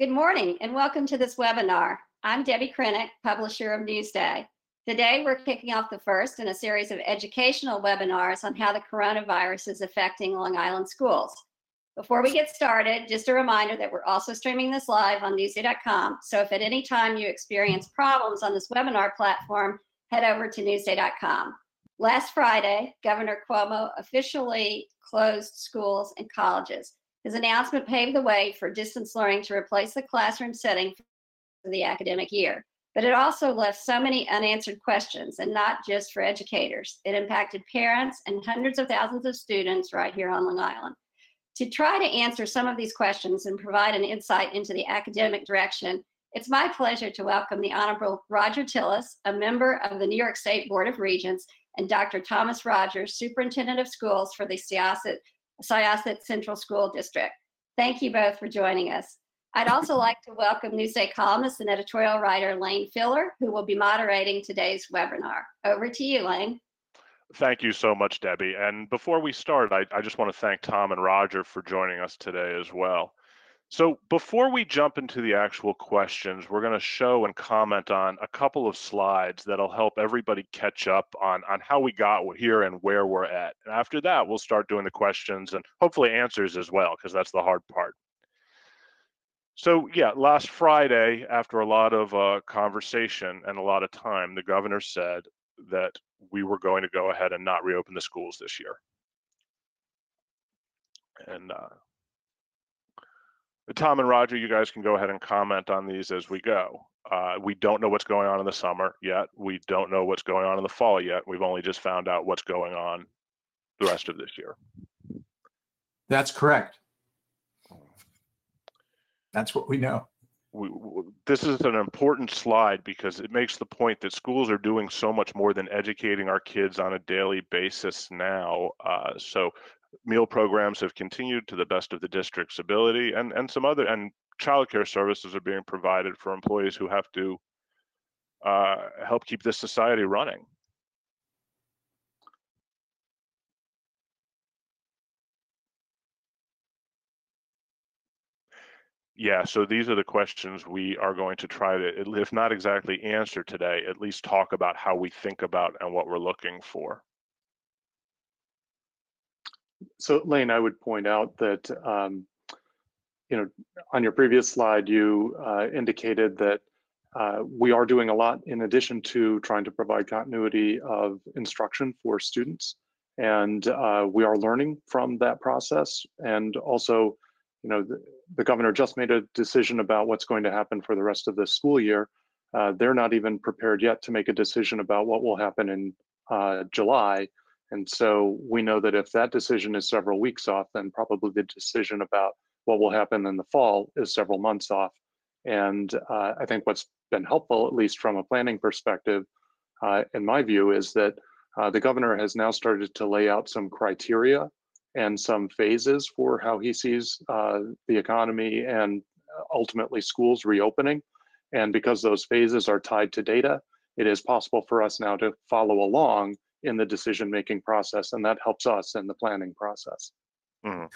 Good morning and welcome to this webinar. I'm Debby Krenek, publisher of Newsday. Today, we're kicking off the first in a series of educational webinars on how the coronavirus is affecting Long Island schools. Before we get started, just a reminder that we're also streaming this live on newsday.com. So if at any time you experience problems on this webinar platform, head over to newsday.com. Last Friday, Governor Cuomo officially closed schools and colleges. His announcement paved the way for distance learning to replace the classroom setting for the academic year. But it also left so many unanswered questions, and not just for educators. It impacted parents and hundreds of thousands of students right here on Long Island. To try to answer some of these questions and provide an insight into the academic direction, it's my pleasure to welcome the Honorable Roger Tilles, a member of the New York State Board of Regents, and Dr. Thomas Rogers, Superintendent of Schools for the Syosset, Syosset Central School District. Thank you both for joining us. I'd also like to welcome Newsday columnist and editorial writer Lane Filler, who will be moderating today's webinar. Over to you, Lane. Thank you so much, Debby. And before we start, I, I just want to thank Tom and Roger for joining us today as well. So before we jump into the actual questions, we're going to show and comment on a couple of slides that'll help everybody catch up on, on how we got here and where we're at. And after that, we'll start doing the questions and hopefully answers as well, because that's the hard part. So yeah, last Friday, after a lot of uh, conversation and a lot of time, the governor said that we were going to go ahead and not reopen the schools this year. And uh, Tom and Roger, you guys can go ahead and comment on these as we go. Uh, we don't know what's going on in the summer yet. We don't know what's going on in the fall yet. We've only just found out what's going on the rest of this year. That's correct. That's what we know. We, we, this is an important slide because it makes the point that schools are doing so much more than educating our kids on a daily basis now. Uh, so meal programs have continued to the best of the district's ability and, and some other and childcare services are being provided for employees who have to uh, help keep this society running. Yeah, so these are the questions we are going to try to, if not exactly answer today, at least talk about how we think about and what we're looking for. So Lane, I would point out that, um, you know, on your previous slide, you uh, indicated that uh, we are doing a lot in addition to trying to provide continuity of instruction for students. And uh, we are learning from that process. And also, you know, the, the, governor just made a decision about what's going to happen for the rest of the school year. Uh, they're not even prepared yet to make a decision about what will happen in uh, July. And so we know that if that decision is several weeks off, then probably the decision about what will happen in the fall is several months off. And uh, I think what's been helpful, at least from a planning perspective, uh, in my view, is that uh, the governor has now started to lay out some criteria and some phases for how he sees uh, the economy and ultimately schools reopening. And because those phases are tied to data, it is possible for us now to follow along in the decision making process, and that helps us in the planning process. Mm-hmm.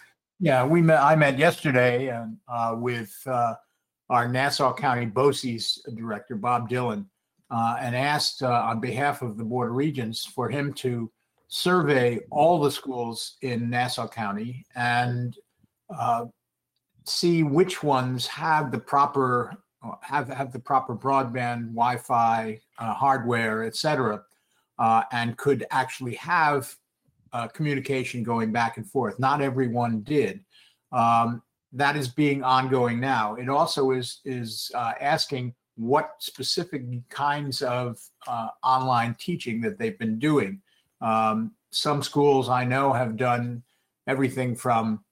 Yeah, we met. I met yesterday uh, with uh, our Nassau County BOCES director, Bob Dillon, uh, and asked uh, on behalf of the Board of Regents for him to survey all the schools in Nassau County and uh, see which ones have the proper have have the proper broadband, Wi-Fi, uh, hardware, et cetera, uh, and could actually have uh, communication going back and forth. Not everyone did. Um, that is being ongoing now. It also is is uh, asking what specific kinds of uh, online teaching that they've been doing. Um, some schools I know have done everything from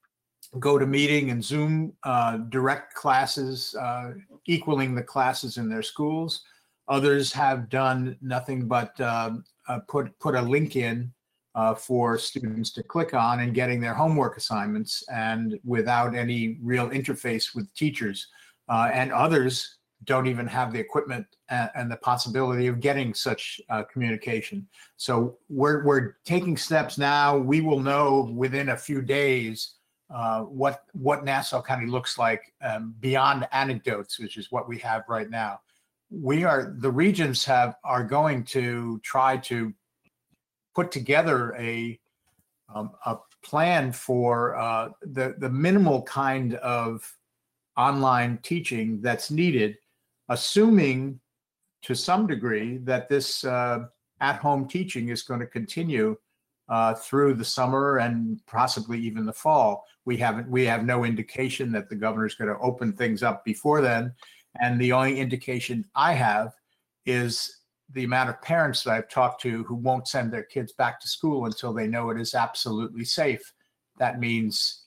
GoToMeeting and Zoom uh, direct classes, uh, equaling the classes in their schools. Others have done nothing but um, uh, put put a link in uh, for students to click on and getting their homework assignments and without any real interface with teachers. Uh, and others don't even have the equipment and, the possibility of getting such uh, communication. So we're, we're taking steps now. We will know within a few days uh, what what Nassau County looks like um, beyond anecdotes, which is what we have right now. We are the regents have are going to try to put together a um, a plan for uh, the the minimal kind of online teaching that's needed, assuming to some degree that this uh, at-home teaching is going to continue uh, through the summer and possibly even the fall. We haven't, we have no indication that the governor's going to open things up before then. And the only indication I have is the amount of parents that I've talked to who won't send their kids back to school until they know it is absolutely safe. That means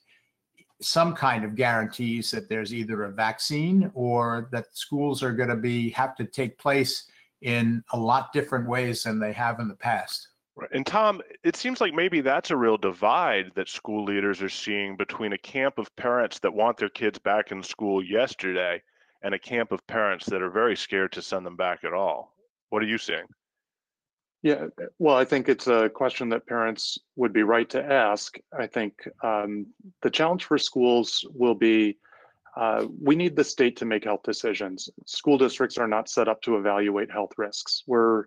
some kind of guarantees that there's either a vaccine or that schools are going to be have to take place in a lot different ways than they have in the past. Right. And Tom, it seems like maybe that's a real divide that school leaders are seeing between a camp of parents that want their kids back in school yesterday and a camp of parents that are very scared to send them back at all. What are you seeing? Yeah, well, I think it's a question that parents would be right to ask. I think um, the challenge for schools will be uh, we need the state to make health decisions. School districts are not set up to evaluate health risks. We're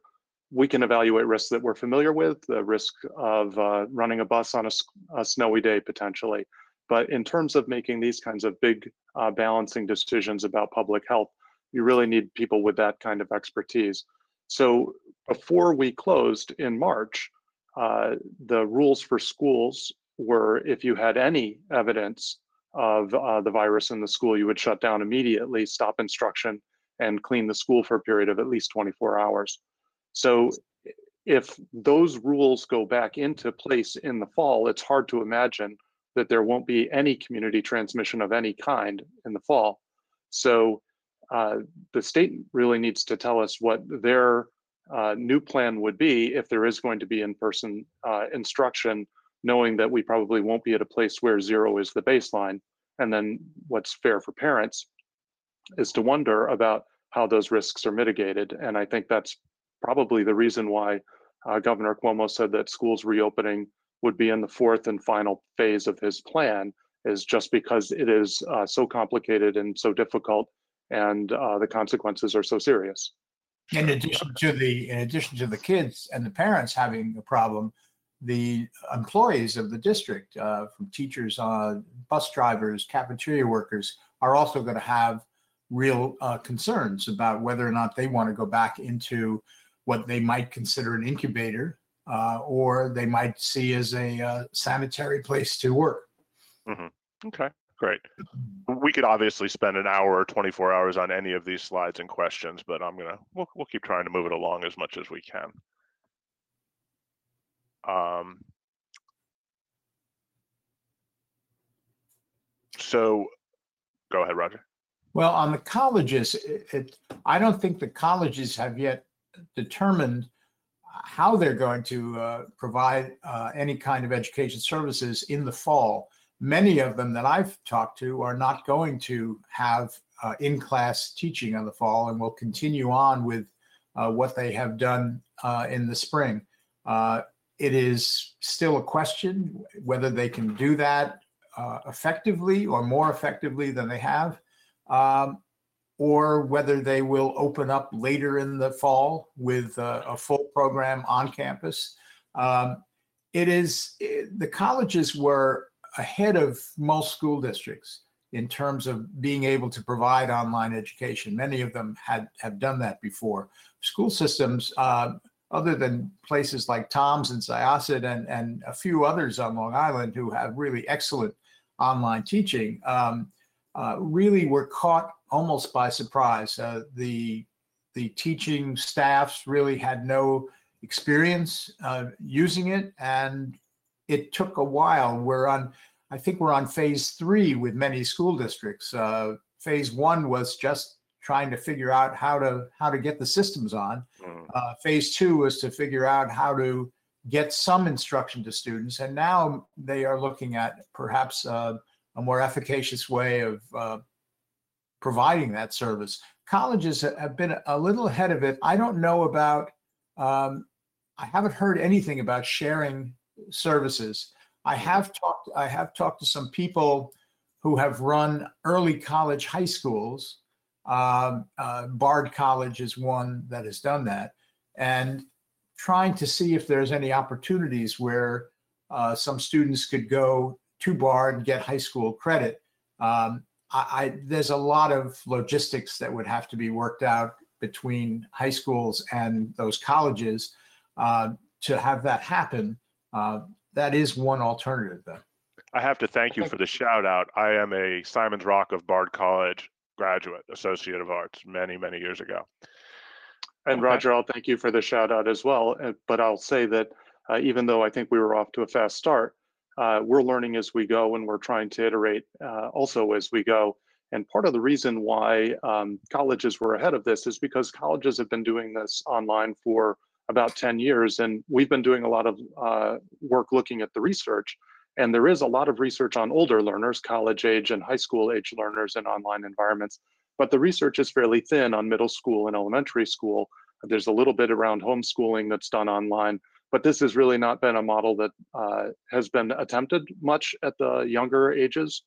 we can evaluate risks that we're familiar with, the risk of uh, running a bus on a, a, snowy day potentially. But in terms of making these kinds of big uh, balancing decisions about public health, you really need people with that kind of expertise. So before we closed in March, uh, the rules for schools were if you had any evidence of uh, the virus in the school, you would shut down immediately, stop instruction, and clean the school for a period of at least 24 hours. So if those rules go back into place in the fall, it's hard to imagine that there won't be any community transmission of any kind in the fall. So uh, the state really needs to tell us what their uh, new plan would be if there is going to be in-person uh, instruction, knowing that we probably won't be at a place where zero is the baseline. And then what's fair for parents is to wonder about how those risks are mitigated. And I think that's probably the reason why uh, Governor Cuomo said that schools reopening would be in the fourth and final phase of his plan is just because it is uh, so complicated and so difficult and uh, the consequences are so serious. In addition to the in addition to the kids and the parents having a problem, the employees of the district, uh, from teachers, uh, bus drivers, cafeteria workers, are also going to have real uh, concerns about whether or not they want to go back into what they might consider an incubator uh, or they might see as a uh, sanitary place to work. Mm-hmm. Okay. Great. We could obviously spend an hour or 24 hours on any of these slides and questions, but I'm gonna we'll we'll keep trying to move it along as much as we can. Um, so go ahead, Roger. Well, on the colleges, it, it, I don't think the colleges have yet determined how they're going to uh, provide uh, any kind of education services in the fall many of them that I've talked to are not going to have uh, in-class teaching in the fall and will continue on with uh, what they have done uh, in the spring. Uh, it is still a question whether they can do that effectively or more effectively than they have, um, or whether they will open up later in the fall with a full program on campus. Um, it is it, the colleges were ahead of most school districts in terms of being able to provide online education. Many of them had have done that before. School systems, uh, other than places like Tom's and Syosset and, and a few others on Long Island who have really excellent online teaching, um, uh, really were caught almost by surprise. Uh, the the teaching staffs really had no experience uh, using it, and it took a while. We're on, I think we're on phase three with many school districts. Uh, phase one was just trying to figure out how to how to get the systems on. Mm. Uh, phase two was to figure out how to get some instruction to students, and now they are looking at perhaps uh, a more efficacious way of uh, providing that service. Colleges have been a little ahead of it. I don't know about. Um, I haven't heard anything about sharing services. I have talked, I have talked to some people who have run early college high schools. Um, uh, Bard College is one that has done that. And trying to see if there's any opportunities where uh, some students could go to Bard get high school credit. Um, I, I, there's a lot of logistics that would have to be worked out between high schools and those colleges uh, to have that happen. Uh, that is one alternative, though. I have to thank you for the shout out. I am a Simon's Rock of Bard College graduate, Associate of Arts, many, many years ago. And Okay. Roger, I'll thank you for the shout out as well. But I'll say that uh, even though I think we were off to a fast start, uh, we're learning as we go and we're trying to iterate uh, also as we go. And part of the reason why um, colleges were ahead of this is because colleges have been doing this online for about 10 years. And we've been doing a lot of uh, work looking at the research. And there is a lot of research on older learners, college age and high school age learners in online environments. But the research is fairly thin on middle school and elementary school. There's a little bit around homeschooling that's done online, but this has really not been a model that uh, has been attempted much at the younger ages.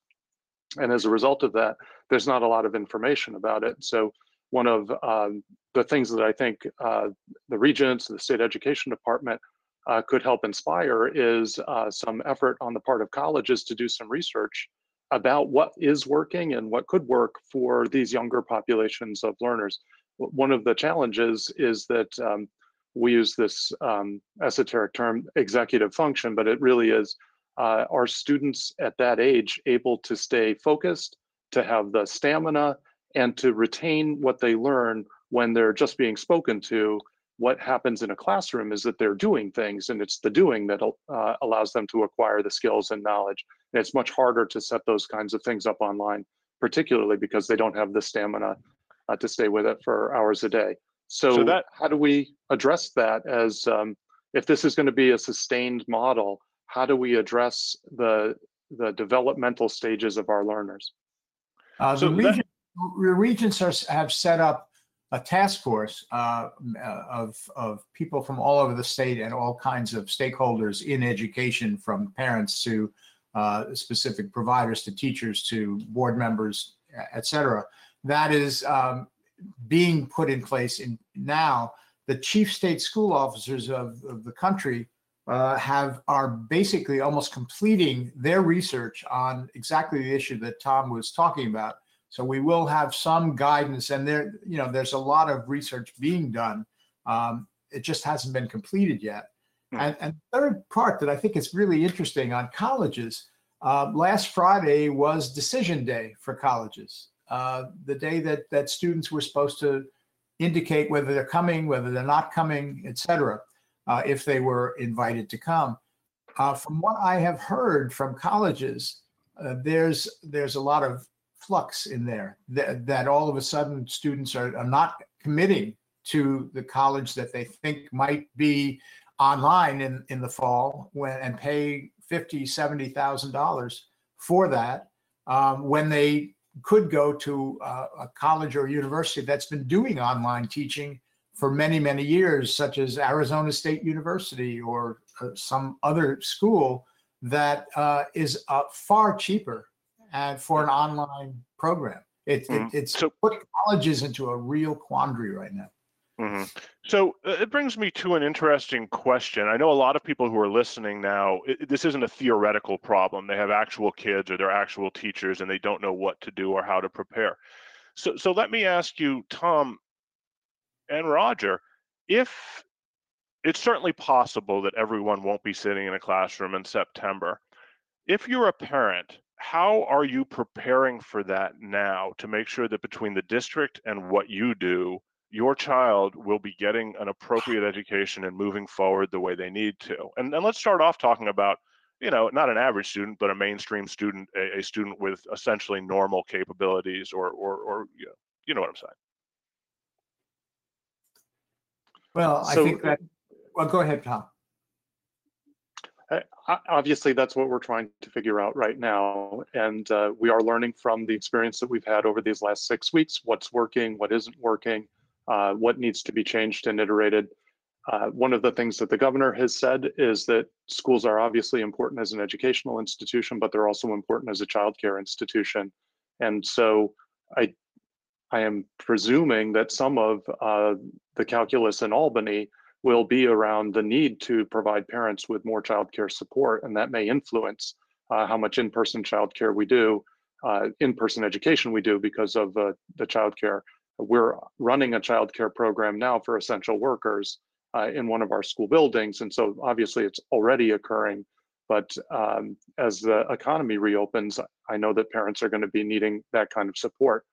And as a result of that, there's not a lot of information about it. So one of um, the things that I think uh, the regents, the state education department uh, could help inspire is uh, some effort on the part of colleges to do some research about what is working and what could work for these younger populations of learners. One of the challenges is that um, we use this um, esoteric term executive function, but it really is uh, are students at that age able to stay focused, to have the stamina, and to retain what they learn when they're just being spoken to? What happens in a classroom is that they're doing things, and it's the doing that uh, allows them to acquire the skills and knowledge. And it's much harder to set those kinds of things up online, particularly because they don't have the stamina uh, to stay with it for hours a day. So, So that- how do we address that as um, if this is going to be a sustained model? How do we address the the developmental stages of our learners? Uh, So the, that- the regents are, have set up a task force uh, uh, of, of people from all over the state and all kinds of stakeholders in education, from parents to uh, specific providers to teachers to board members, et cetera. That is um, being put in place in now. The chief state school officers of, of the country uh, have are basically almost completing their research on exactly the issue that Tom was talking about. So we will have some guidance, and there, you know, there's a lot of research being done. Um, it just hasn't been completed yet. Hmm. And, and third part that I think is really interesting on colleges. Uh, last Friday was decision day for colleges, uh, the day that that students were supposed to indicate whether they're coming, whether they're not coming, et cetera uh, if they were invited to come. Uh, from what I have heard from colleges, uh, there's there's a lot of flux in there that, that all of a sudden students are, are not committing to the college that they think might be online in, in the fall when and pay 50 70000 dollars for that um, when they could go to uh, a college or university that's been doing online teaching for many, many years, such as Arizona State University or uh, some other school that uh, is uh, far cheaper and for an online program. It, it, Mhm. it's So- put colleges into a real quandary right now. Mhm. So uh, it brings me to an interesting question. I know a lot of people who are listening now, i- this isn't a theoretical problem. They have actual kids or they're actual teachers and they don't know what to do or how to prepare. So, so let me ask you, Tom and Roger, if it's certainly possible that everyone won't be sitting in a classroom in September, if you're a parent, how are you preparing for that now to make sure that between the district and what you do, your child will be getting an appropriate education and moving forward the way they need to. And, and let's start off talking about, you know, not an average student, but a mainstream student, a, a student with essentially normal capabilities or, or, or you know, you know what I'm saying. Well, I think that, well, go ahead, Tom. Uh, Obviously, that's what we're trying to figure out right now. And uh, we are learning from the experience that we've had over these last six weeks, what's working, what isn't working, uh, what needs to be changed and iterated. Uh, one of the things that the governor has said is that schools are obviously important as an educational institution, but they're also important as a childcare institution. And so I, I am presuming that some of uh, the calculus in Albany will be around the need to provide parents with more childcare support, and that may influence uh, how much in-person childcare we do, uh, in-person education we do because of uh, the childcare. We're running a childcare program now for essential workers uh, in one of our school buildings, and so obviously it's already occurring. But um, as the economy reopens, I know that parents are going to be needing that kind of support.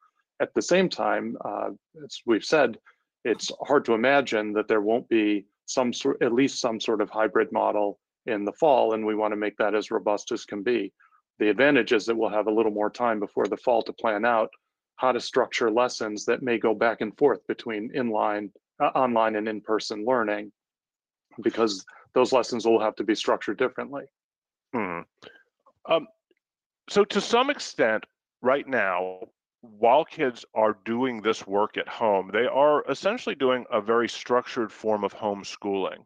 At the same time, uh, as we've said, it's hard to imagine that there won't be some sort, at least some sort of hybrid model in the fall, and we want to make that as robust as can be. The advantage is that we'll have a little more time before the fall to plan out how to structure lessons that may go back and forth between inline, uh, online and in-person learning, because those lessons will have to be structured differently. Hmm. Um, so to some extent, right now, while kids are doing this work at home, they are essentially doing a very structured form of homeschooling.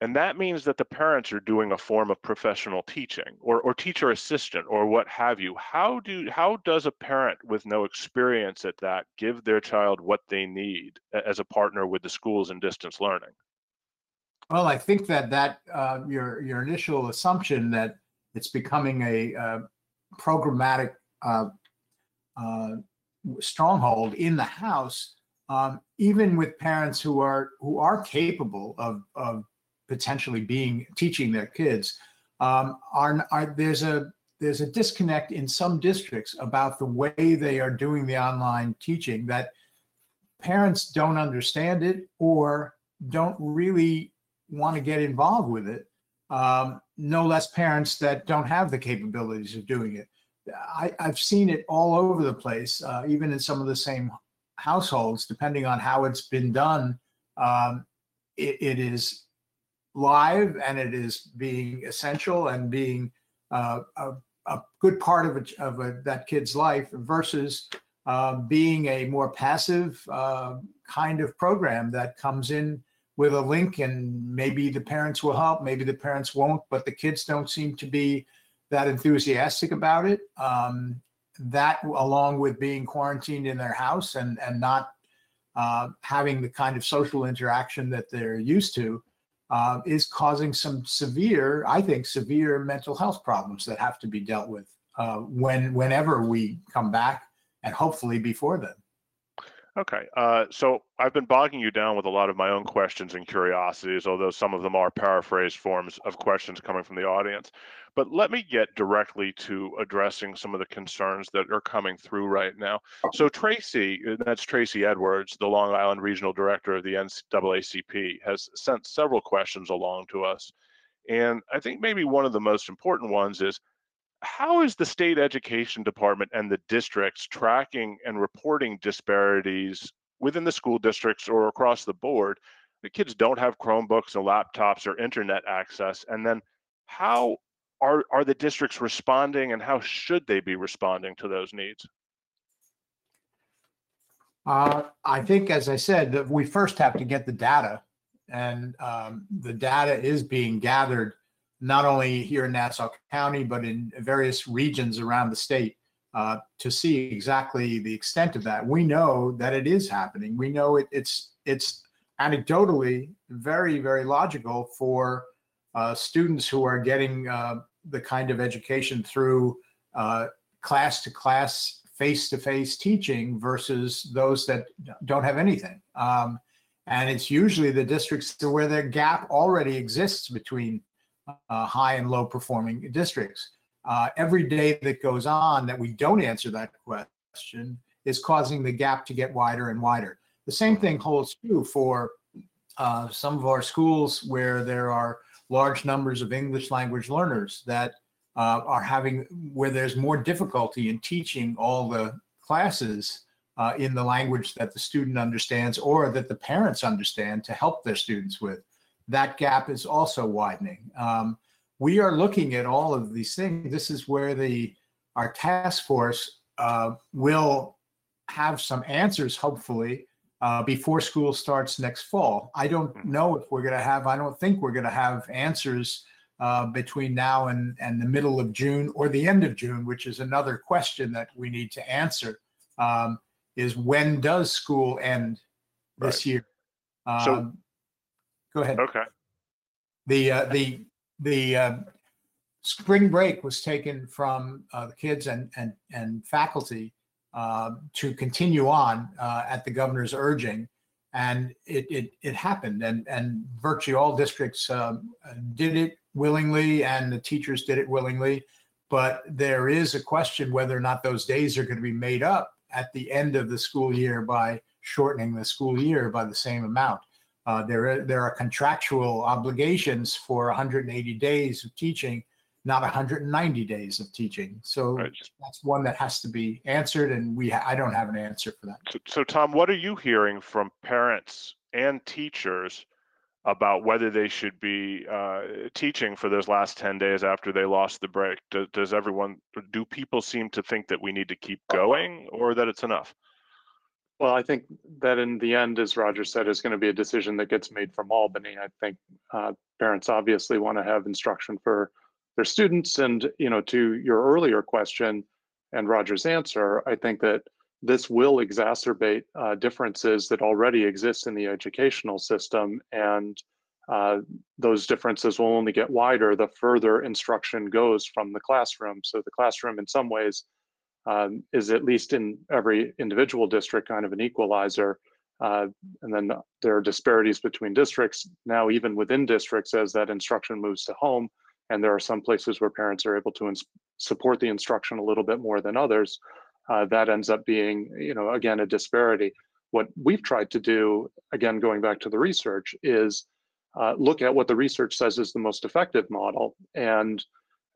And that means that the parents are doing a form of professional teaching or, or teacher assistant or what have you. How do how does a parent with no experience at that give their child what they need as a partner with the schools in distance learning? Well, I think that that uh, your your initial assumption that it's becoming a uh, programmatic uh, uh, stronghold in the house, um, even with parents who are who are capable of of potentially being teaching their kids, um, are, are there's a there's a disconnect in some districts about the way they are doing the online teaching that parents don't understand it or don't really want to get involved with it. Um, no less parents that don't have the capabilities of doing it. I, have seen it all over the place, uh, even in some of the same households, depending on how it's been done. Um, it, it is live and it is being essential and being uh, a, a, good part of, a, of a, that kid's life versus uh, being a more passive uh, kind of program that comes in with a link and maybe the parents will help, maybe the parents won't, but the kids don't seem to be that enthusiastic about it. Um, that, along with being quarantined in their house and and not uh, having the kind of social interaction that they're used to, uh, is causing some severe, I think, severe mental health problems that have to be dealt with uh, when whenever we come back, and hopefully before then. Okay, uh, so I've been bogging you down with a lot of my own questions and curiosities, although some of them are paraphrased forms of questions coming from the audience. But let me get directly to addressing some of the concerns that are coming through right now. So Tracy, that's Tracy Edwards, the Long Island Regional Director of the NAACP, has sent several questions along to us. And I think maybe one of the most important ones is, how is the state education department and the districts tracking and reporting disparities within the school districts or across the board? The kids don't have Chromebooks and laptops or internet access. And then how are, are the districts responding and how should they be responding to those needs? Uh, I think, as I said, that we first have to get the data, and um, the data is being gathered not only here in Nassau County, but in various regions around the state uh, to see exactly the extent of that. We know that it is happening. We know it, it's it's anecdotally very very logical for uh, students who are getting uh, the kind of education through class to class, face to face teaching versus those that don't have anything. Um, and it's usually the districts where the gap already exists between uh, high and low performing districts. Uh, every day that goes on that we don't answer that question is causing the gap to get wider and wider. The same thing holds true for uh, some of our schools where there are large numbers of English language learners that uh, are having, where there's more difficulty in teaching all the classes uh, in the language that the student understands or that the parents understand to help their students with that gap is also widening. Um, we are looking at all of these things. This is where the our task force uh, will have some answers, hopefully, uh, before school starts next fall. I don't Mhm. know if we're going to have, I don't think we're going to have answers uh, between now and, and the middle of June or the end of June, which is another question that we need to answer. Um, is when does school end this year? So- Um, go ahead. Okay. The, uh, the, the, uh, spring break was taken from, uh, the kids and, and, and faculty, um, to continue on, uh, at the governor's urging. And it, it, it happened and, and virtually all districts, um, did it willingly and the teachers did it willingly. But there is a question whether or not those days are going to be made up at the end of the school year by shortening the school year by the same amount. Uh, there, are, there are contractual obligations for 180 days of teaching, not 190 days of teaching. So Right. that's one that has to be answered, and we ha- I don't have an answer for that. So, so Tom, what are you hearing from parents and teachers about whether they should be uh, teaching for those last 10 days after they lost the break? Does, does everyone, do people seem to think that we need to keep going or that it's enough? Well, I think that in the end, as Roger said, is going to be a decision that gets made from Albany. I think uh, parents obviously want to have instruction for their students. And, you know, to your earlier question and Roger's answer, I think that this will exacerbate uh, differences that already exist in the educational system. And uh, those differences will only get wider the further instruction goes from the classroom. So the classroom, in some ways, um, is at least in every individual district kind of an equalizer. Uh, and then there are disparities between districts now, even within districts, as that instruction moves to home. And there are some places where parents are able to ins- support the instruction a little bit more than others. Uh, that ends up being, you know, again, a disparity. What we've tried to do, again, going back to the research, is uh, look at what the research says is the most effective model. And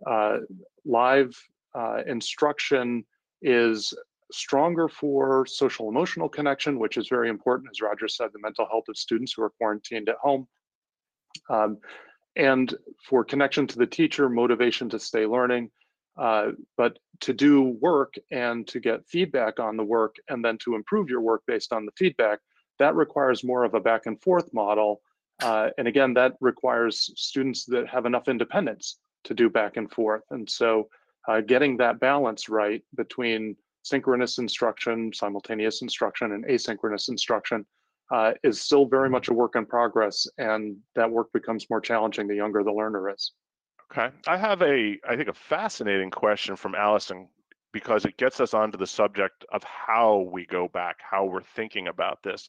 uh, live uh, instruction is stronger for social emotional connection, which is very important, as Roger said, the mental health of students who are quarantined at home. Um, and for connection to the teacher, motivation to stay learning, uh, but to do work and to get feedback on the work and then to improve your work based on the feedback, that requires more of a back and forth model. Uh, and again, that requires students that have enough independence to do back and forth. And so uh, getting that balance right between synchronous instruction, simultaneous instruction, and asynchronous instruction uh, is still very much a work in progress. And that work becomes more challenging the younger the learner is. Okay. I have a, I think, a fascinating question from Allison because it gets us onto the subject of how we go back, how we're thinking about this.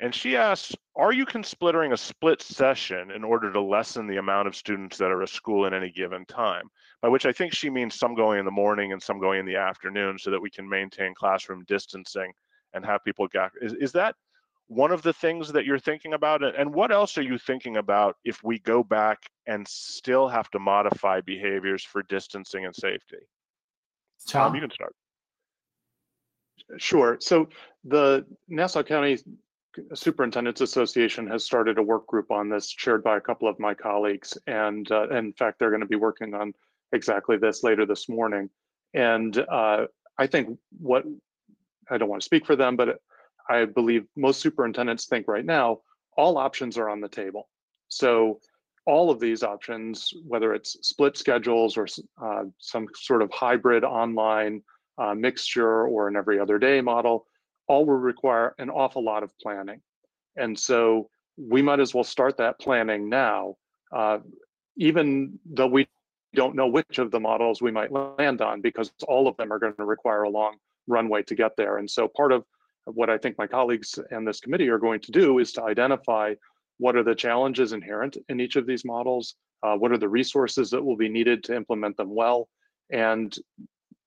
And she asks, are you considering a split session in order to lessen the amount of students that are at school at any given time? By which I think she means some going in the morning and some going in the afternoon so that we can maintain classroom distancing and have people get, is, is that one of the things that you're thinking about? And what else are you thinking about if we go back and still have to modify behaviors for distancing and safety? Tom, you can start. Sure. So the Nassau County Superintendent's Association has started a work group on this, chaired by a couple of my colleagues. And uh, in fact, they're going to be working on exactly this later this morning. And uh, I think what I don't want to speak for them, but I believe most superintendents think right now all options are on the table. So all of these options, whether it's split schedules or uh, some sort of hybrid online uh, mixture or an every other day model, all will require an awful lot of planning. And so we might as well start that planning now, uh, even though we don't know which of the models we might land on, because all of them are going to require a long runway to get there. And so part of what I think my colleagues and this committee are going to do is to identify what are the challenges inherent in each of these models, uh, what are the resources that will be needed to implement them well, and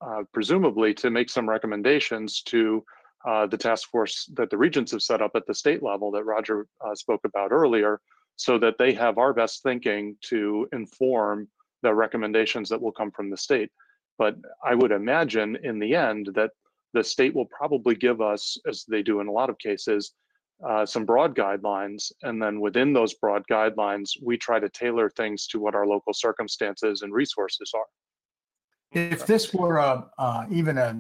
uh, presumably to make some recommendations to uh, the task force that the regents have set up at the state level that Roger uh, spoke about earlier, so that they have our best thinking to inform the recommendations that will come from the state. But I would imagine in the end that the state will probably give us, as they do in a lot of cases, uh, some broad guidelines. And then within those broad guidelines, we try to tailor things to what our local circumstances and resources are. if this were a, uh, even a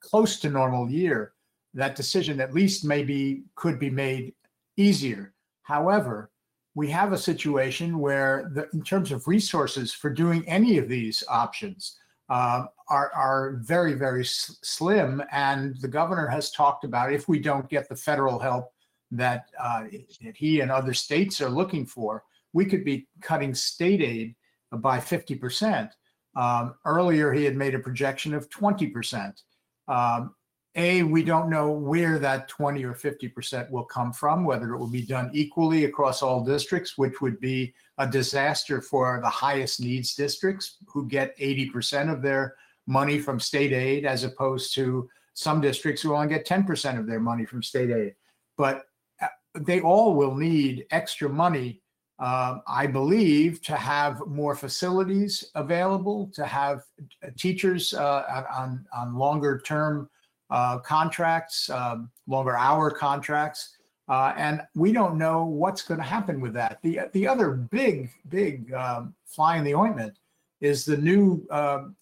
close to normal year, that decision at least maybe could be made easier. However, we have a situation where the, in terms of resources for doing any of these options uh, are, are very, very slim. And the governor has talked about if we don't get the federal help that, uh, that he and other states are looking for, we could be cutting state aid by 50%. Um, earlier, he had made a projection of 20%. Um, a, we don't know where that 20 or 50% will come from, whether it will be done equally across all districts, which would be a disaster for the highest needs districts who get 80% of their money from state aid, as opposed to some districts who only get 10% of their money from state aid. But uh, they all will need extra money, um, I believe, to have more facilities available, to have uh, teachers uh, on, on longer term uh, contracts, um, longer hour contracts. Uh, and we don't know what's going to happen with that. The, the other big, big um, fly in the ointment is the new um,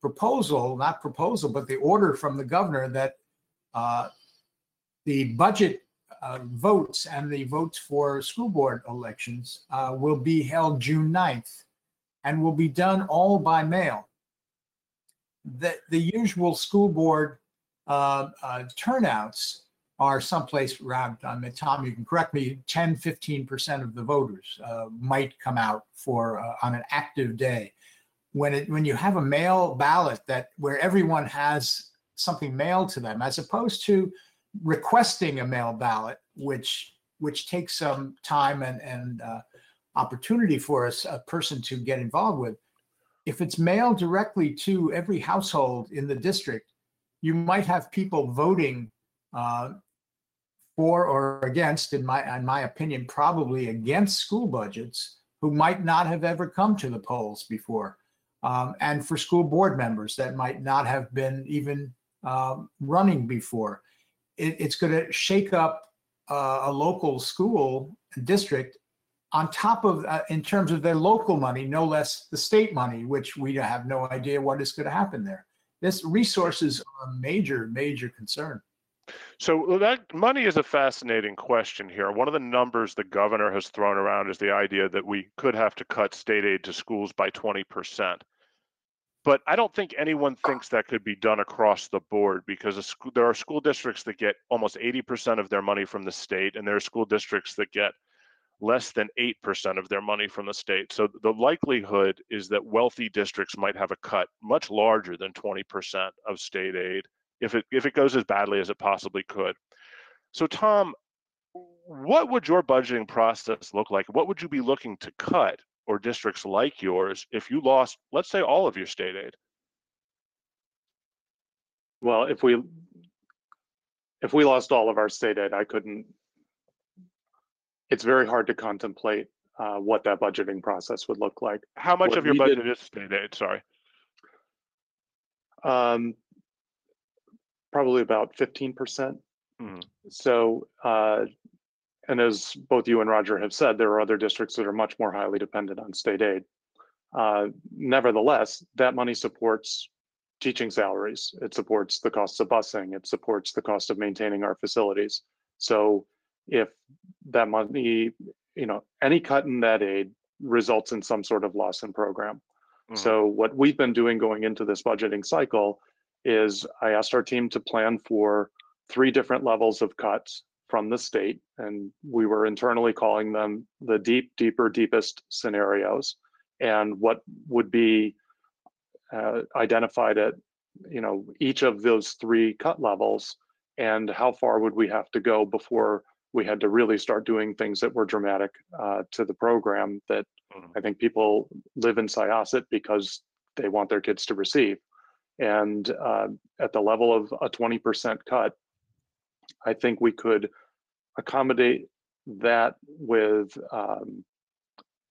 proposal, not proposal, but the order from the governor that uh, the budget uh, votes and the votes for school board elections uh, will be held June 9th and will be done all by mail. The, the usual school board uh, uh, turnouts are someplace around, I mean, Tom, you can correct me, 10, 15% of the voters uh, might come out for on an active day. When it when you have a mail ballot that where everyone has something mailed to them, as opposed to requesting a mail ballot, which which takes some time and and uh, opportunity for us a person to get involved with. If it's mailed directly to every household in the district, you might have people voting uh, for or against, in my in my opinion, probably against school budgets, who might not have ever come to the polls before, um, and for school board members that might not have been even um, running before. It, it's going to shake up uh, a local school district on top of uh, in terms of their local money, no less the state money, which we have no idea what is going to happen there this resources are a major, major concern. So that money is a fascinating question here. One of the numbers the governor has thrown around is the idea that we could have to cut state aid to schools by 20%. But I don't think anyone thinks that could be done across the board because school, there are school districts that get almost 80% of their money from the state, and there are school districts that get less than 8% of their money from the state. So the likelihood is that wealthy districts might have a cut much larger than 20% of state aid if it if it goes as badly as it possibly could. So Tom, what would your budgeting process look like? What would you be looking to cut or districts like yours if you lost, let's say all of your state aid? Well, if we if we lost all of our state aid, I couldn't it's very hard to contemplate uh, what that budgeting process would look like. How much What of your we did- budget is state aid? Sorry. Um, probably about fifteen percent. Mhm. So, uh, and as both you and Roger have said, there are other districts that are much more highly dependent on state aid. Uh, nevertheless, that money supports teaching salaries. It supports the costs of busing. It supports the cost of maintaining our facilities. So if that money, you know, any cut in that aid results in some sort of loss in program. Mhm. So what we've been doing going into this budgeting cycle is I asked our team to plan for three different levels of cuts from the state, and we were internally calling them the deep, deeper, deepest scenarios, and what would be uh, identified at you know each of those three cut levels, and how far would we have to go before we had to really start doing things that were dramatic uh, to the program that Mhm. I think people live in Syosset because they want their kids to receive. And uh, at the level of a 20% cut, I think we could accommodate that with um,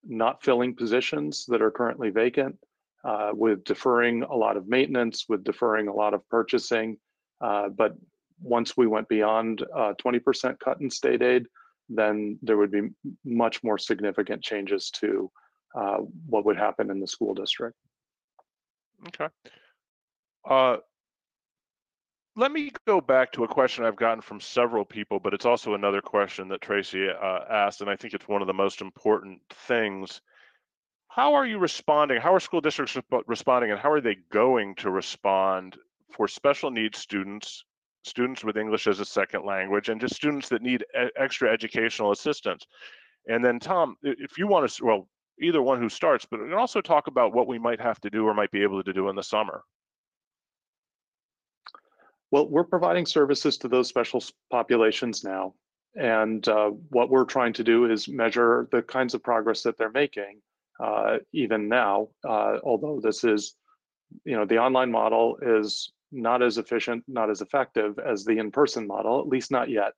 not filling positions that are currently vacant, uh, with deferring a lot of maintenance, with deferring a lot of purchasing. Uh, but once we went beyond uh, 20% cut in state aid, then there would be much more significant changes to uh, what would happen in the school district. Okay. Uh, let me go back to a question I've gotten from several people, but it's also another question that Tracy uh, asked, and I think it's one of the most important things. How are you responding? How are school districts responding, and how are they going to respond for special needs students, students with English as a second language, and just students that need e- extra educational assistance? And then, Tom, if you want to, well, either one who starts, but also talk about what we might have to do or might be able to do in the summer. Well, we're providing services to those special populations now. And uh, what we're trying to do is measure the kinds of progress that they're making, uh, even now. Uh, although this is, you know, the online model is not as efficient, not as effective as the in person model, at least not yet.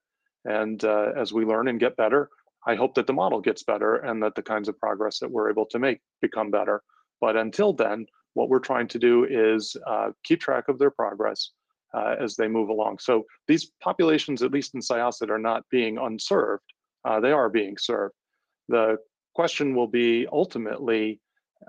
And uh, as we learn and get better, I hope that the model gets better and that the kinds of progress that we're able to make become better. But until then, what we're trying to do is uh, keep track of their progress uh, as they move along. So these populations, at least in Syosset, are not being unserved. Uh, they are being served. The question will be ultimately,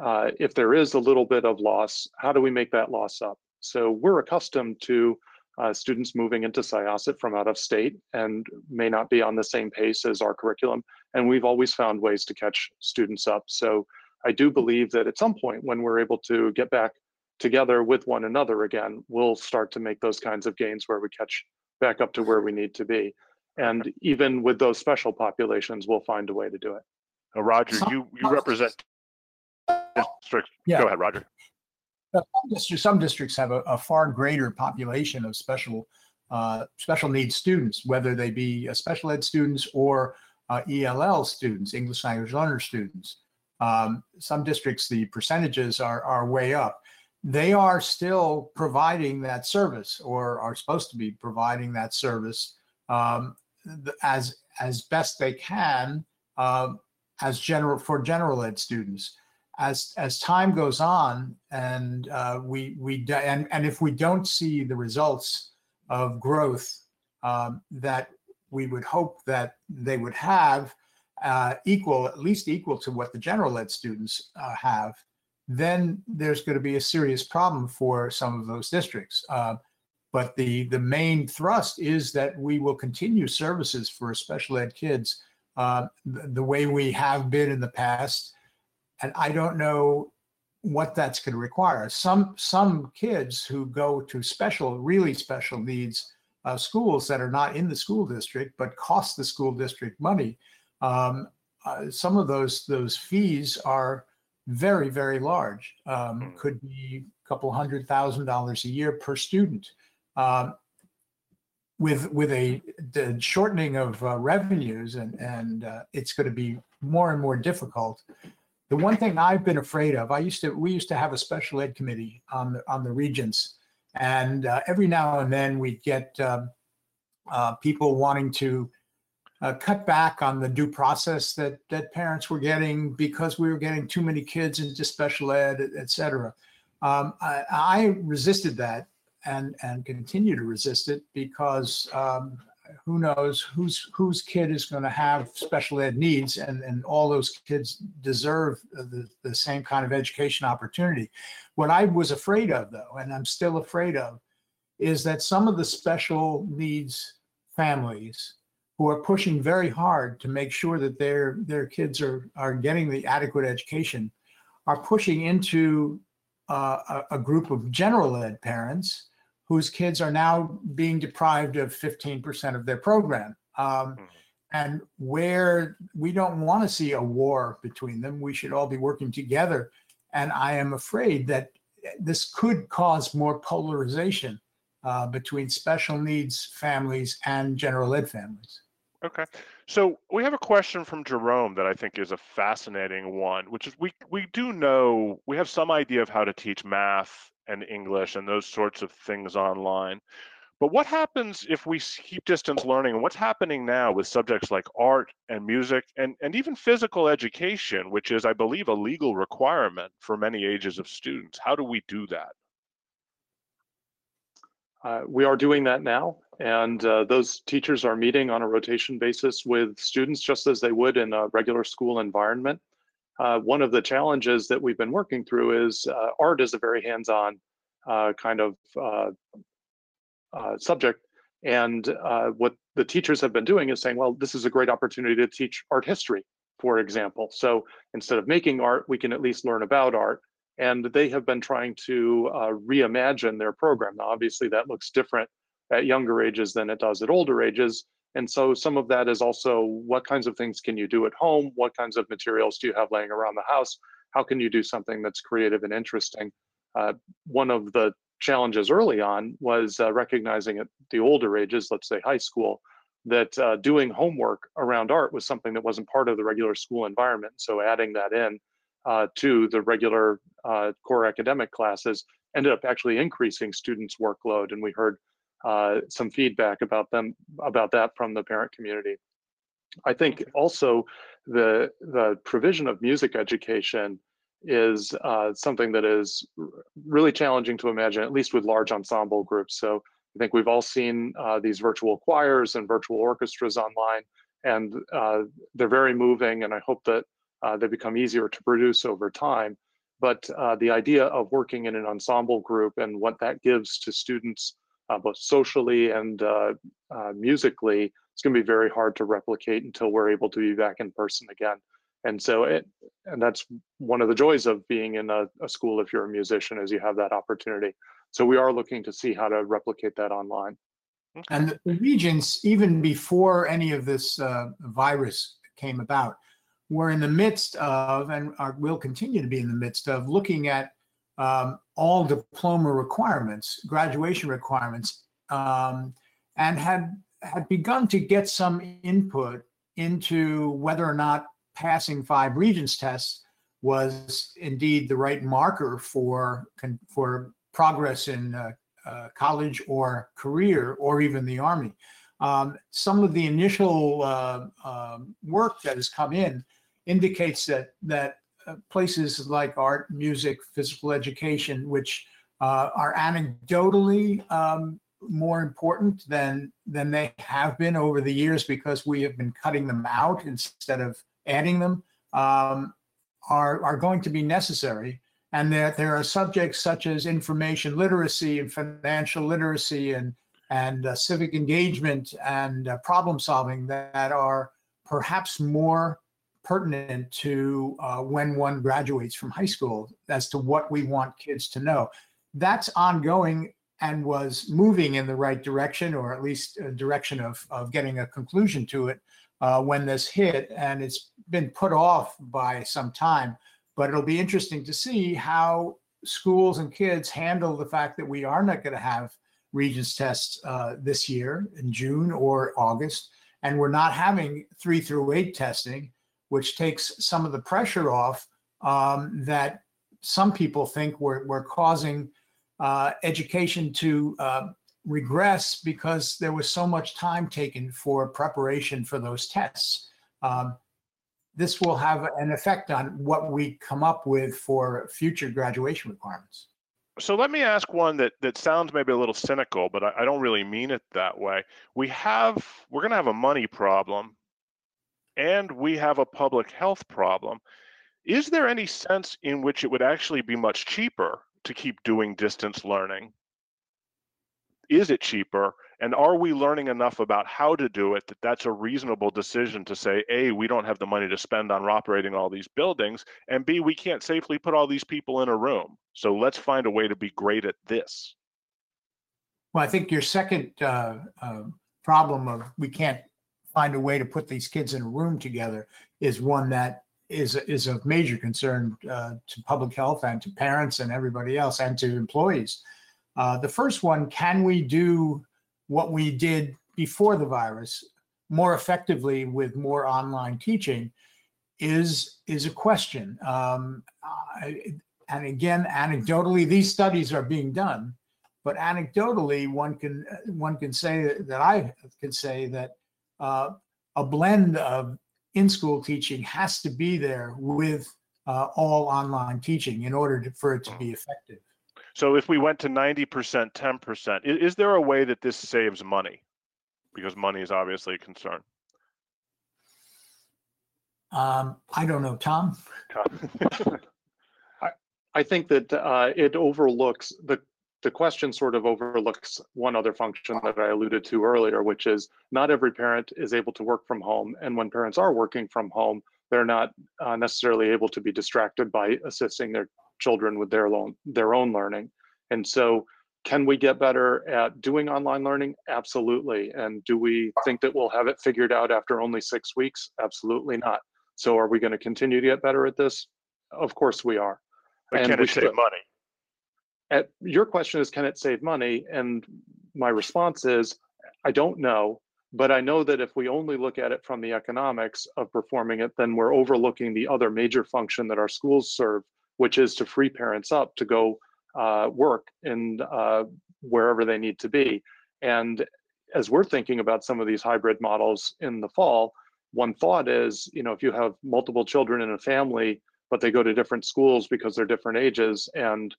uh, if there is a little bit of loss, how do we make that loss up? So we're accustomed to uh, students moving into Syosset from out of state and may not be on the same pace as our curriculum. And we've always found ways to catch students up. So I do believe that at some point when we're able to get back together with one another again, we'll start to make those kinds of gains where we catch back up to where we need to be. And even with those special populations, we'll find a way to do it. Uh, Roger, you you represent districts. Yeah. Go ahead, Roger. Some districts, some districts have a, a far greater population of special, uh, special needs students, whether they be uh, special ed students or uh, ELL students, English language learner students. Um, some districts, the percentages are, are way up. They are still providing that service or are supposed to be providing that service um, as, as best they can um, as general, for general ed students. As as time goes on and uh, we we and and if we don't see the results of growth um, that we would hope that they would have uh, equal at least equal to what the general ed students uh, have then there's going to be a serious problem for some of those districts uh, but the the main thrust is that we will continue services for special ed kids uh, the, the way we have been in the past and I don't know what that's going to require. Some some kids who go to special, really special needs uh, schools that are not in the school district but cost the school district money. Um, uh, some of those those fees are very very large. Um, Mm. could be a couple hundred thousand dollars a year per student. Um, with with a the shortening of uh, revenues and and uh, it's going to be more and more difficult the one thing I've been afraid of, I used to, we used to have a special ed committee on the, on the regents. And uh, every now and then we'd get um, uh, people wanting to uh, cut back on the due process that, that parents were getting because we were getting too many kids into special ed, et- et cetera. Um, I, I resisted that and, and continue to resist it because um, who knows whose whose kid is going to have special ed needs and and all those kids deserve the, the same kind of education opportunity what i was afraid of though and i'm still afraid of is that some of the special needs families who are pushing very hard to make sure that their their kids are are getting the adequate education are pushing into uh, a, a group of general ed parents whose kids are now being deprived of 15% of their program. Um, Mhm. and where we don't want to see a war between them, we should all be working together. And I am afraid that this could cause more polarization uh, between special needs families and general ed families. Okay. So we have a question from Jerome that I think is a fascinating one, which is we we do know we have some idea of how to teach math and English and those sorts of things online. But what happens if we keep distance learning? And what's happening now with subjects like art and music and, and even physical education, which is, I believe, a legal requirement for many ages of students? How do we do that? Uh, we are doing that now, and uh, those teachers are meeting on a rotation basis with students just as they would in a regular school environment. Uh, one of the challenges that we've been working through is uh, art is a very hands-on uh, kind of uh, uh, subject. And what the teachers have been doing is saying, well, this is a great opportunity to teach art history, for example. So instead of making art, we can at least learn about art. And they have been trying to reimagine their program. Now, obviously, that looks different at younger ages than it does at older ages. And so some of that is also what kinds of things can you do at home? What kinds of materials do you have laying around the house? How can you do something that's creative and interesting? Uh, one of the challenges early on was uh, recognizing at the older ages, let's say high school, that uh, doing homework around art was something that wasn't part of the regular school environment. So adding that in uh, to the regular uh, core academic classes ended up actually increasing students' workload. And we heard uh, some feedback about them about that from the parent community. I think also the the provision of music education is uh, something that is really challenging to imagine, at least with large ensemble groups. So I think we've all seen uh, these virtual choirs and virtual orchestras online, and uh, they're very moving. And I hope that uh, they become easier to produce over time. But uh, the idea of working in an ensemble group and what that gives to students uh, both socially and uh, uh, musically, it's going to be very hard to replicate until we're able to be back in person again. And so it, and that's one of the joys of being in a, a school if you're a musician, is you have that opportunity. So we are looking to see how to replicate that online. And the regents, even before any of this uh, virus came about, were in the midst of, and are, will continue to be in the midst of, looking at um, all diploma requirements, graduation requirements, um, and had had begun to get some input into whether or not passing five regents tests was indeed the right marker for for progress in uh, uh, college or career or even the army. Um, some of the initial uh, um, work that has come in indicates that that places like art, music, physical education, which uh, are anecdotally um, more important than than they have been over the years because we have been cutting them out instead of adding them, um, are are going to be necessary. And that there are subjects such as information literacy and financial literacy and and uh, civic engagement and uh, problem solving that are perhaps more pertinent to uh, when one graduates from high school as to what we want kids to know. That's ongoing and was moving in the right direction, or at least a direction of, of getting a conclusion to it uh, when this hit. And it's been put off by some time. But it'll be interesting to see how schools and kids handle the fact that we are not going to have Regents tests uh, this year in June or August, and we're not having three through eight testing which takes some of the pressure off um, that some people think we're, we're causing uh, education to uh, regress because there was so much time taken for preparation for those tests. Um, this will have an effect on what we come up with for future graduation requirements. So let me ask one that that sounds maybe a little cynical, but I, I don't really mean it that way. We have we're going to have a money problem and we have a public health problem. Is there any sense in which it would actually be much cheaper to keep doing distance learning? Is it cheaper? And are we learning enough about how to do it that that's a reasonable decision to say, A, we don't have the money to spend on operating all these buildings, and B, we can't safely put all these people in a room. So let's find a way to be great at this. Well, I think your second uh, uh, problem of we can't find a way to put these kids in a room together is one that is is of major concern uh, to public health and to parents and everybody else and to employees. Uh, the first one: Can we do what we did before the virus more effectively with more online teaching? Is is a question. Um, I, and again, anecdotally, these studies are being done, but anecdotally, one can one can say that I can say that uh, a blend of in-school teaching has to be there with uh, all online teaching in order to, for it to be effective. So if we went to 90%, 10%, is, is there a way that this saves money? Because money is obviously a concern. Um, I don't know, Tom. I, I think that uh, it overlooks the the question sort of overlooks one other function that I alluded to earlier, which is not every parent is able to work from home. And when parents are working from home, they're not uh, necessarily able to be distracted by assisting their children with their own, their own learning. And so can we get better at doing online learning? Absolutely. And do we think that we'll have it figured out after only six weeks? Absolutely not. So are we going to continue to get better at this? Of course we are. But And can we it save money? At your question is can it save money? And my response is i don't know but i know that if we only look at it from the economics of performing it then we're overlooking the other major function that our schools serve which is to free parents up to go uh, work in uh, wherever they need to be. And as we're thinking about some of these hybrid models in the fall one thought is you know if you have multiple children in a family but they go to different schools because they're different ages and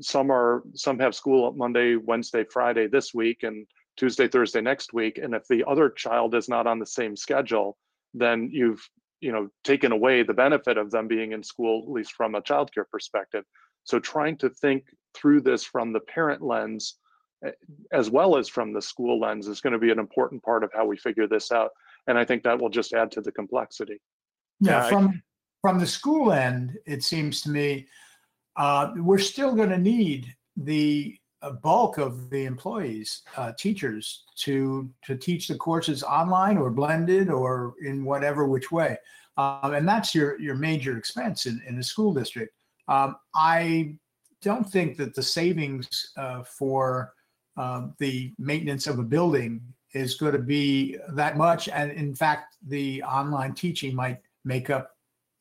some are some have school monday wednesday friday this week and tuesday thursday next week and if the other child is not on the same schedule then you've you know taken away the benefit of them being in school at least from a childcare perspective. So trying to think through this from the parent lens eh, as well as from the school lens is going to be an important part of how we figure this out and i think that will just add to the complexity. Yeah, I- from, from the school end, it seems to me, uh, we're still going to need the uh, bulk of the employees, uh, teachers, to to teach the courses online or blended or in whatever which way, um, and that's your your major expense in, in the school district. Um, I don't think that the savings uh, for um, the maintenance of a building is going to be that much, and in fact, the online teaching might make up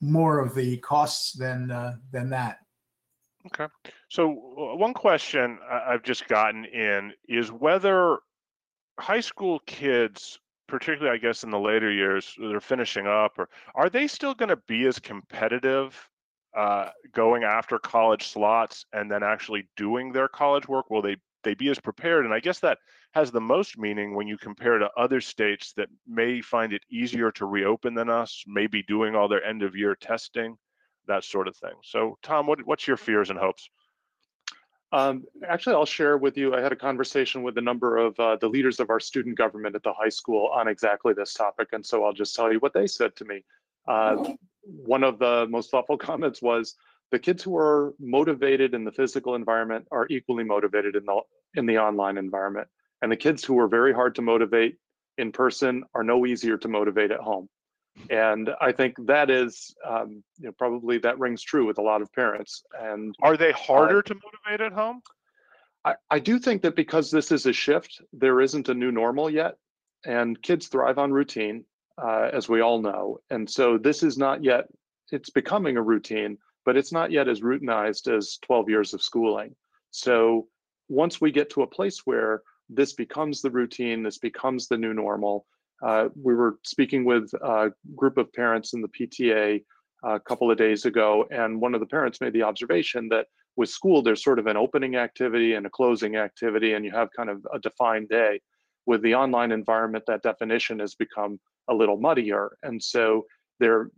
more of the costs than uh, than that. Okay. So one question I- I've just gotten in is whether high school kids, particularly I guess in the later years, they're finishing up, or are they still going to be as competitive uh, going after college slots and then actually doing their college work? Will they they be as prepared? And I guess that has the most meaning when you compare to other states that may find it easier to reopen than us, maybe doing all their end of year testing that sort of thing. So, Tom, what, what's your fears and hopes? Um, actually, I'll share with you. I had a conversation with a number of uh, the leaders of our student government at the high school on exactly this topic, and so I'll just tell you what they said to me. Uh, one of the most thoughtful comments was the kids who are motivated in the physical environment are equally motivated in the in the online environment, and the kids who are very hard to motivate in person are no easier to motivate at home. And I think that is, um, you know, probably that rings true with a lot of parents. And Are they harder to motivate at home? I, I do think that because this is a shift, there isn't a new normal yet, and kids thrive on routine, uh, as we all know. And so this is not yet, it's becoming a routine, but it's not yet as routinized as 12 years of schooling. So once we get to a place where this becomes the routine, this becomes the new normal, uh, we were speaking with a group of parents in the PTA a couple of days ago, and one of the parents made the observation that with school, there's sort of an opening activity and a closing activity, and you have kind of a defined day. With the online environment, that definition has become a little muddier. And so there,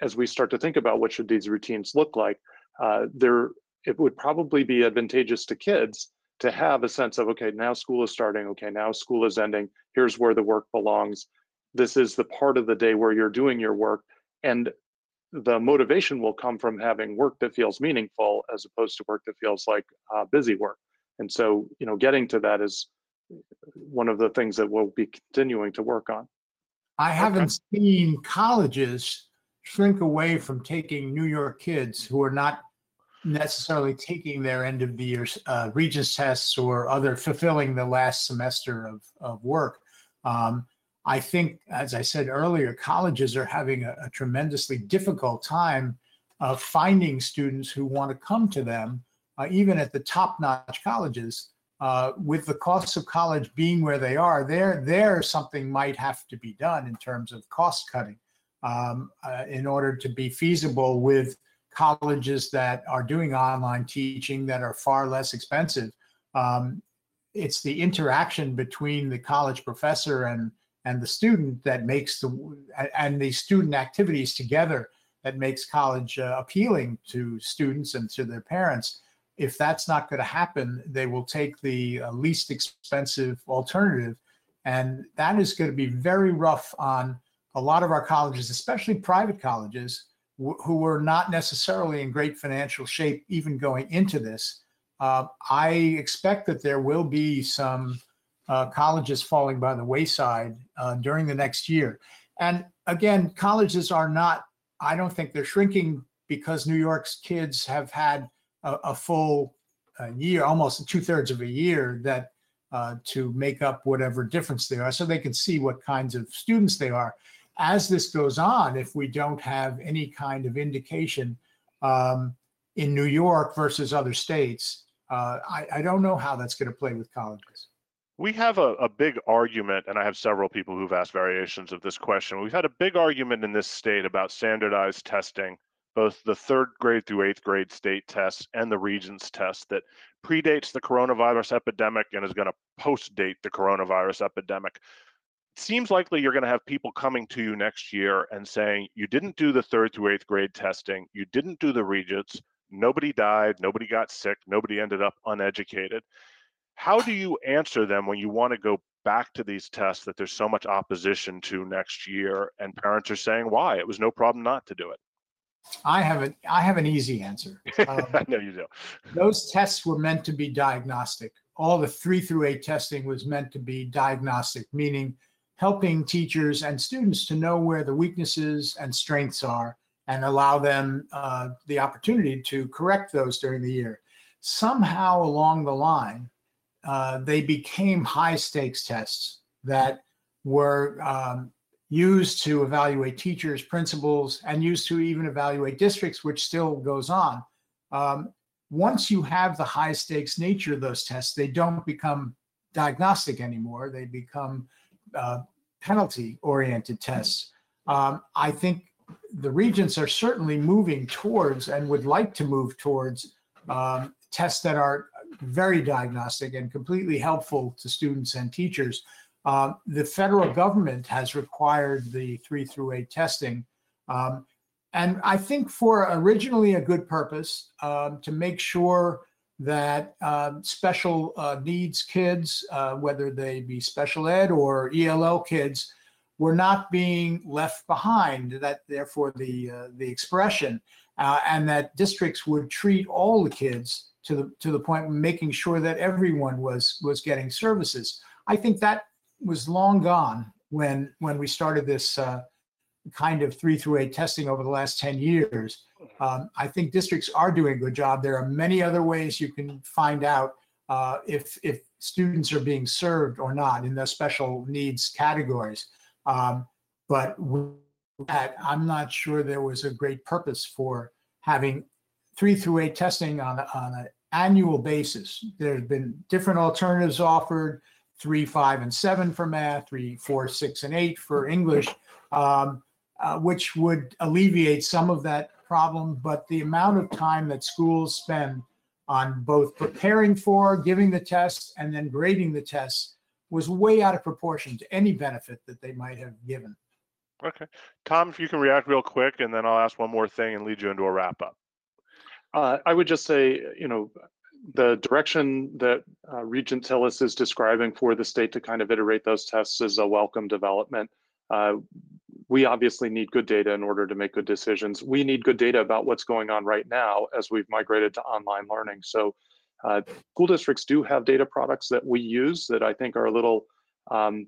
as we start to think about what should these routines look like, uh, there it would probably be advantageous to kids to have a sense of okay, now school is starting, okay, now school is ending, here's where the work belongs. This is the part of the day where you're doing your work. And the motivation will come from having work that feels meaningful as opposed to work that feels like uh, busy work. And so, you know, getting to that is one of the things that we'll be continuing to work on. I haven't seen colleges shrink away from taking New York kids who are not necessarily taking their end of the year uh, Regents tests or other fulfilling the last semester of, of work. Um, I think, as I said earlier, colleges are having a, a tremendously difficult time of finding students who want to come to them, uh, even at the top-notch colleges. Uh, with the costs of college being where they are, there there something might have to be done in terms of cost cutting um, uh, in order to be feasible with colleges that are doing online teaching that are far less expensive. Um, it's the interaction between the college professor and and the student that makes the and the student activities together that makes college uh, appealing to students and to their parents. if that's not going to happen, they will take the uh, least expensive alternative. And that is going to be very rough on a lot of our colleges, especially private colleges, wh- who were not necessarily in great financial shape even going into this. Uh, I expect that there will be some uh, colleges falling by the wayside uh, during the next year. And again, colleges are not, I don't think they're shrinking because New York's kids have had a, a full uh, year, almost two thirds of a year that uh, to make up whatever difference they are so they can see what kinds of students they are. As this goes on, if we don't have any kind of indication um, in New York versus other states, uh, I, I don't know how that's going to play with colleges. We have a, a big argument, and I have several people who've asked variations of this question. We've had a big argument in this state about standardized testing, both the third grade through eighth grade state tests and the Regents test that predates the coronavirus epidemic and is going to post date the coronavirus epidemic. It seems likely you're going to have people coming to you next year and saying, You didn't do the third through eighth grade testing, you didn't do the Regents, nobody died, nobody got sick, nobody ended up uneducated. How do you answer them when you want to go back to these tests that there's so much opposition to next year and parents are saying why? It was no problem not to do it. I have an I have an easy answer. Um, I know you do. those tests were meant to be diagnostic. All the three through eight testing was meant to be diagnostic, meaning helping teachers and students to know where the weaknesses and strengths are and allow them uh, the opportunity to correct those during the year. Somehow along the line, uh, they became high stakes tests that were um, used to evaluate teachers, principals, and used to even evaluate districts, which still goes on. Um, once you have the high stakes nature of those tests, they don't become diagnostic anymore. They become uh, penalty oriented tests. Um, I think the regents are certainly moving towards and would like to move towards um, tests that are very diagnostic and completely helpful to students and teachers. Um, the federal government has required the three through eight testing. Um, and I think for originally a good purpose um, to make sure that um, special uh, needs kids, uh, whether they be special ed or ELL kids, were not being left behind. That therefore the uh, the expression, uh, and that districts would treat all the kids to the to the point of making sure that everyone was was getting services. I think that was long gone when when we started this uh, kind of three through eight testing over the last 10 years. Um, I think districts are doing a good job. There are many other ways you can find out uh, if if students are being served or not in the special needs categories. Um, but that, I'm not sure there was a great purpose for having three through eight testing on, on an annual basis. There have been different alternatives offered, three, five, and seven for math, three, four, six, and eight for English, um, uh, which would alleviate some of that problem. But the amount of time that schools spend on both preparing for, giving the test, and then grading the tests was way out of proportion to any benefit that they might have given. Okay. Tom, if you can react real quick, and then I'll ask one more thing and lead you into a wrap up. Uh, I would just say, you know, the direction that uh, Regent Tilles is describing for the state to kind of iterate those tests is a welcome development. Uh, we obviously need good data in order to make good decisions. We need good data about what's going on right now as we've migrated to online learning. So uh, school districts do have data products that we use that I think are a little um,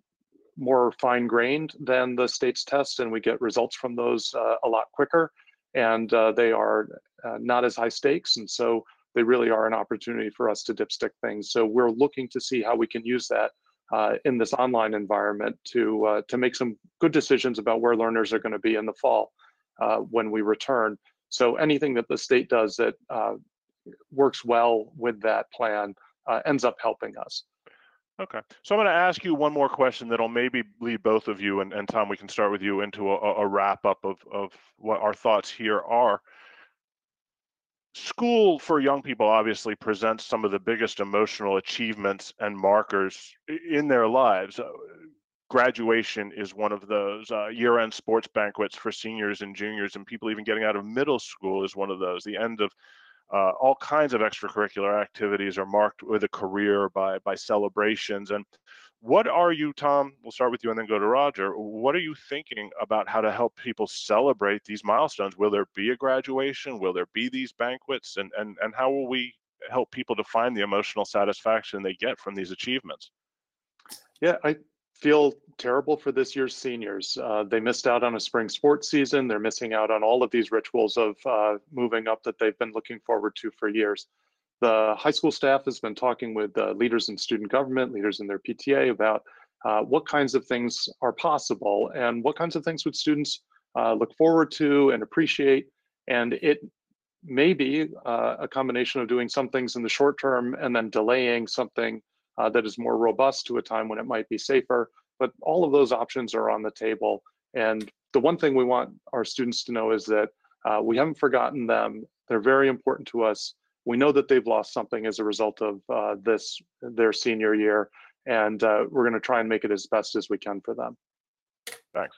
more fine grained than the state's test and we get results from those uh, a lot quicker and uh, they are uh, not as high stakes. And so they really are an opportunity for us to dipstick things. So we're looking to see how we can use that uh, in this online environment to uh, to make some good decisions about where learners are going to be in the fall uh, when we return. So anything that the state does that uh, works well with that plan ends up helping us. Okay, so I'm going to ask you one more question that'll maybe lead both of you, and, and Tom, we can start with you into a, a wrap up of, of what our thoughts here are. School for young people obviously presents some of the biggest emotional achievements and markers in their lives. Uh, graduation is one of those. Uh, year end sports banquets for seniors and juniors, and people even getting out of middle school is one of those. The end of uh, all kinds of extracurricular activities are marked with a career by by celebrations. And what are you, Tom? We'll start with you and then go to Roger. What are you thinking about how to help people celebrate these milestones? Will there be a graduation? Will there be these banquets? And and and how will we help people to find the emotional satisfaction they get from these achievements? Yeah, I feel terrible for this year's seniors. Uh, they missed out on a spring sports season. They're missing out on all of these rituals of uh, moving up that they've been looking forward to for years. The high school staff has been talking with uh, leaders in student government, leaders in their PTA about uh, what kinds of things are possible and what kinds of things would students uh, look forward to and appreciate. And it may be uh, a combination of doing some things in the short term and then delaying something uh, that is more robust to a time when it might be safer. But all of those options are on the table. And the one thing we want our students to know is that uh, we haven't forgotten them. They're very important to us. We know that they've lost something as a result of uh, this, their senior year, and uh, we're going to try and make it as best as we can for them. Thanks.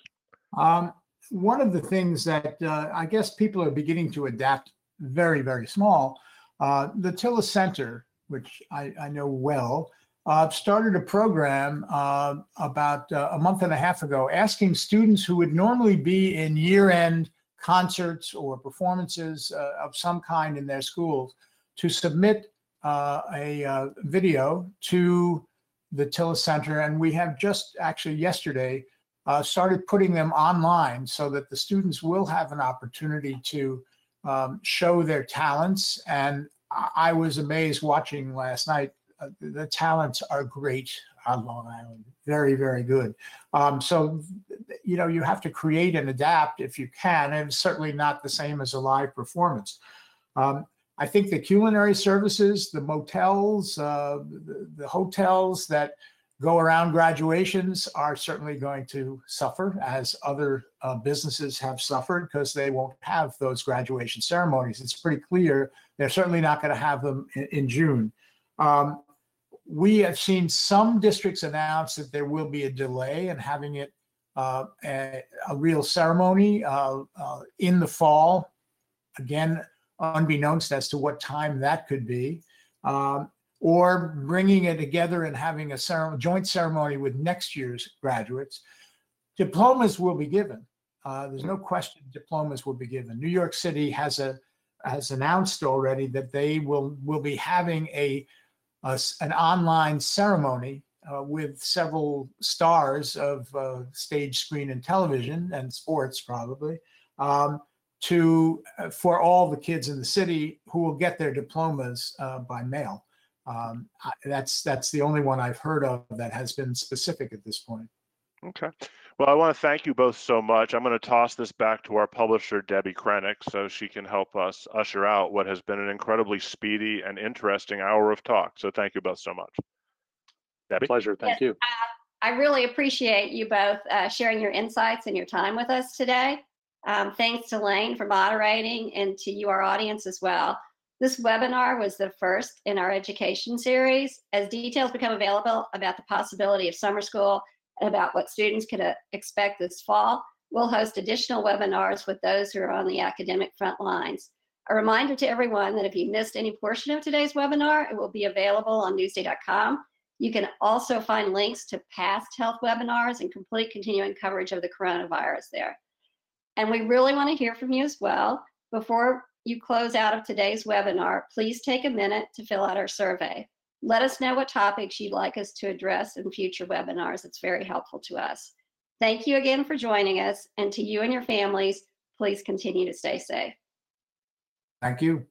Um, one of the things that uh, I guess people are beginning to adapt very, very small, uh, the Tilles Center, which I, I know well, uh, started a program uh, about uh, a month and a half ago asking students who would normally be in year end concerts or performances uh, of some kind in their schools to submit uh, a uh, video to the Tilles Center. And we have just actually yesterday uh, started putting them online so that the students will have an opportunity to um, show their talents. And I I was amazed watching last night. Uh, the talents are great on Long Island, very, very good. Um, so, you know, you have to create and adapt if you can, and certainly not the same as a live performance. Um, I think the culinary services, the motels, uh, the, the hotels that go around graduations are certainly going to suffer as other uh, businesses have suffered because they won't have those graduation ceremonies. It's pretty clear they're certainly not going to have them in, in June. Um, we have seen some districts announce that there will be a delay in having it uh, a, a real ceremony uh, uh, in the fall. Again, unbeknownst as to what time that could be. Um, or bringing it together and having a ceremony, joint ceremony with next year's graduates. Diplomas will be given. Uh, there's no question diplomas will be given. New York City has a has announced already that they will will be having a, a an online ceremony uh, with several stars of uh, stage, screen, and television and sports probably um, to uh, for all the kids in the city who will get their diplomas uh, by mail. Um, I- that's that's the only one I've heard of that has been specific at this point. Okay. Well, I want to thank you both so much. I'm going to toss this back to our publisher, Debby Krenek, so she can help us usher out what has been an incredibly speedy and interesting hour of talk. So thank you both so much. Debbie? Pleasure. Thank you. I really appreciate you both uh, sharing your insights and your time with us today. Um, thanks to Lane for moderating and to you, our audience, as well. This webinar was the first in our education series. As details become available about the possibility of summer school and about what students can uh, expect this fall, we'll host additional webinars with those who are on the academic front lines. A reminder to everyone that if you missed any portion of today's webinar, it will be available on newsday.com. You can also find links to past health webinars and complete continuing coverage of the coronavirus there. And we really want to hear from you as well. Before you close out of today's webinar, please take a minute to fill out our survey. Let us know what topics you'd like us to address in future webinars. It's very helpful to us. Thank you again for joining us. And to you and your families, please continue to stay safe. Thank you.